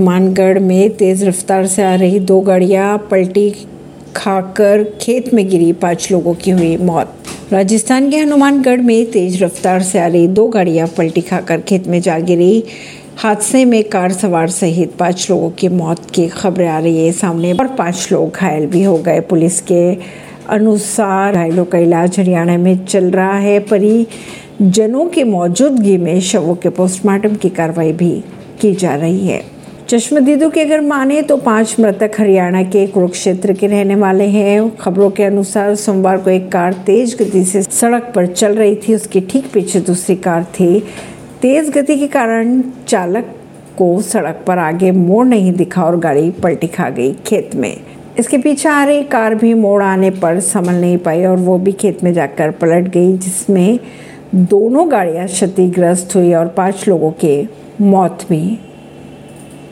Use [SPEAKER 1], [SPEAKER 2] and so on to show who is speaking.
[SPEAKER 1] मानगढ़ में तेज रफ्तार से आ रही दो गाड़ियाँ पलटी खाकर खेत में गिरी, पाँच लोगों की हुई मौत। राजस्थान के हनुमानगढ़ में तेज रफ्तार से आ रही दो गाड़ियाँ पलटी खाकर खेत में जा गिरी। हादसे में कार सवार सहित पाँच लोगों की मौत की खबरें आ रही है सामने और पाँच लोग घायल भी हो गए। पुलिस के अनुसार घायलों का इलाज हरियाणा में चल रहा है परिजनों की मौजूदगी में शवों के पोस्टमार्टम की कार्रवाई भी की जा रही है। चश्मदीदों की अगर माने तो पाँच मृतक हरियाणा के कुरुक्षेत्र के रहने वाले हैं। खबरों के अनुसार सोमवार को एक कार तेज गति से सड़क पर चल रही थी। उसके ठीक पीछे दूसरी कार थी। तेज गति के कारण चालक को सड़क पर आगे मोड़ नहीं दिखा और गाड़ी पलटी खा गई खेत में। इसके पीछे आ रही कार भी मोड़ आने पर संभल नहीं पाई और वो भी खेत में जाकर पलट गई, जिसमें दोनों गाड़ियाँ क्षतिग्रस्त हुई और पाँच लोगों के मौत भी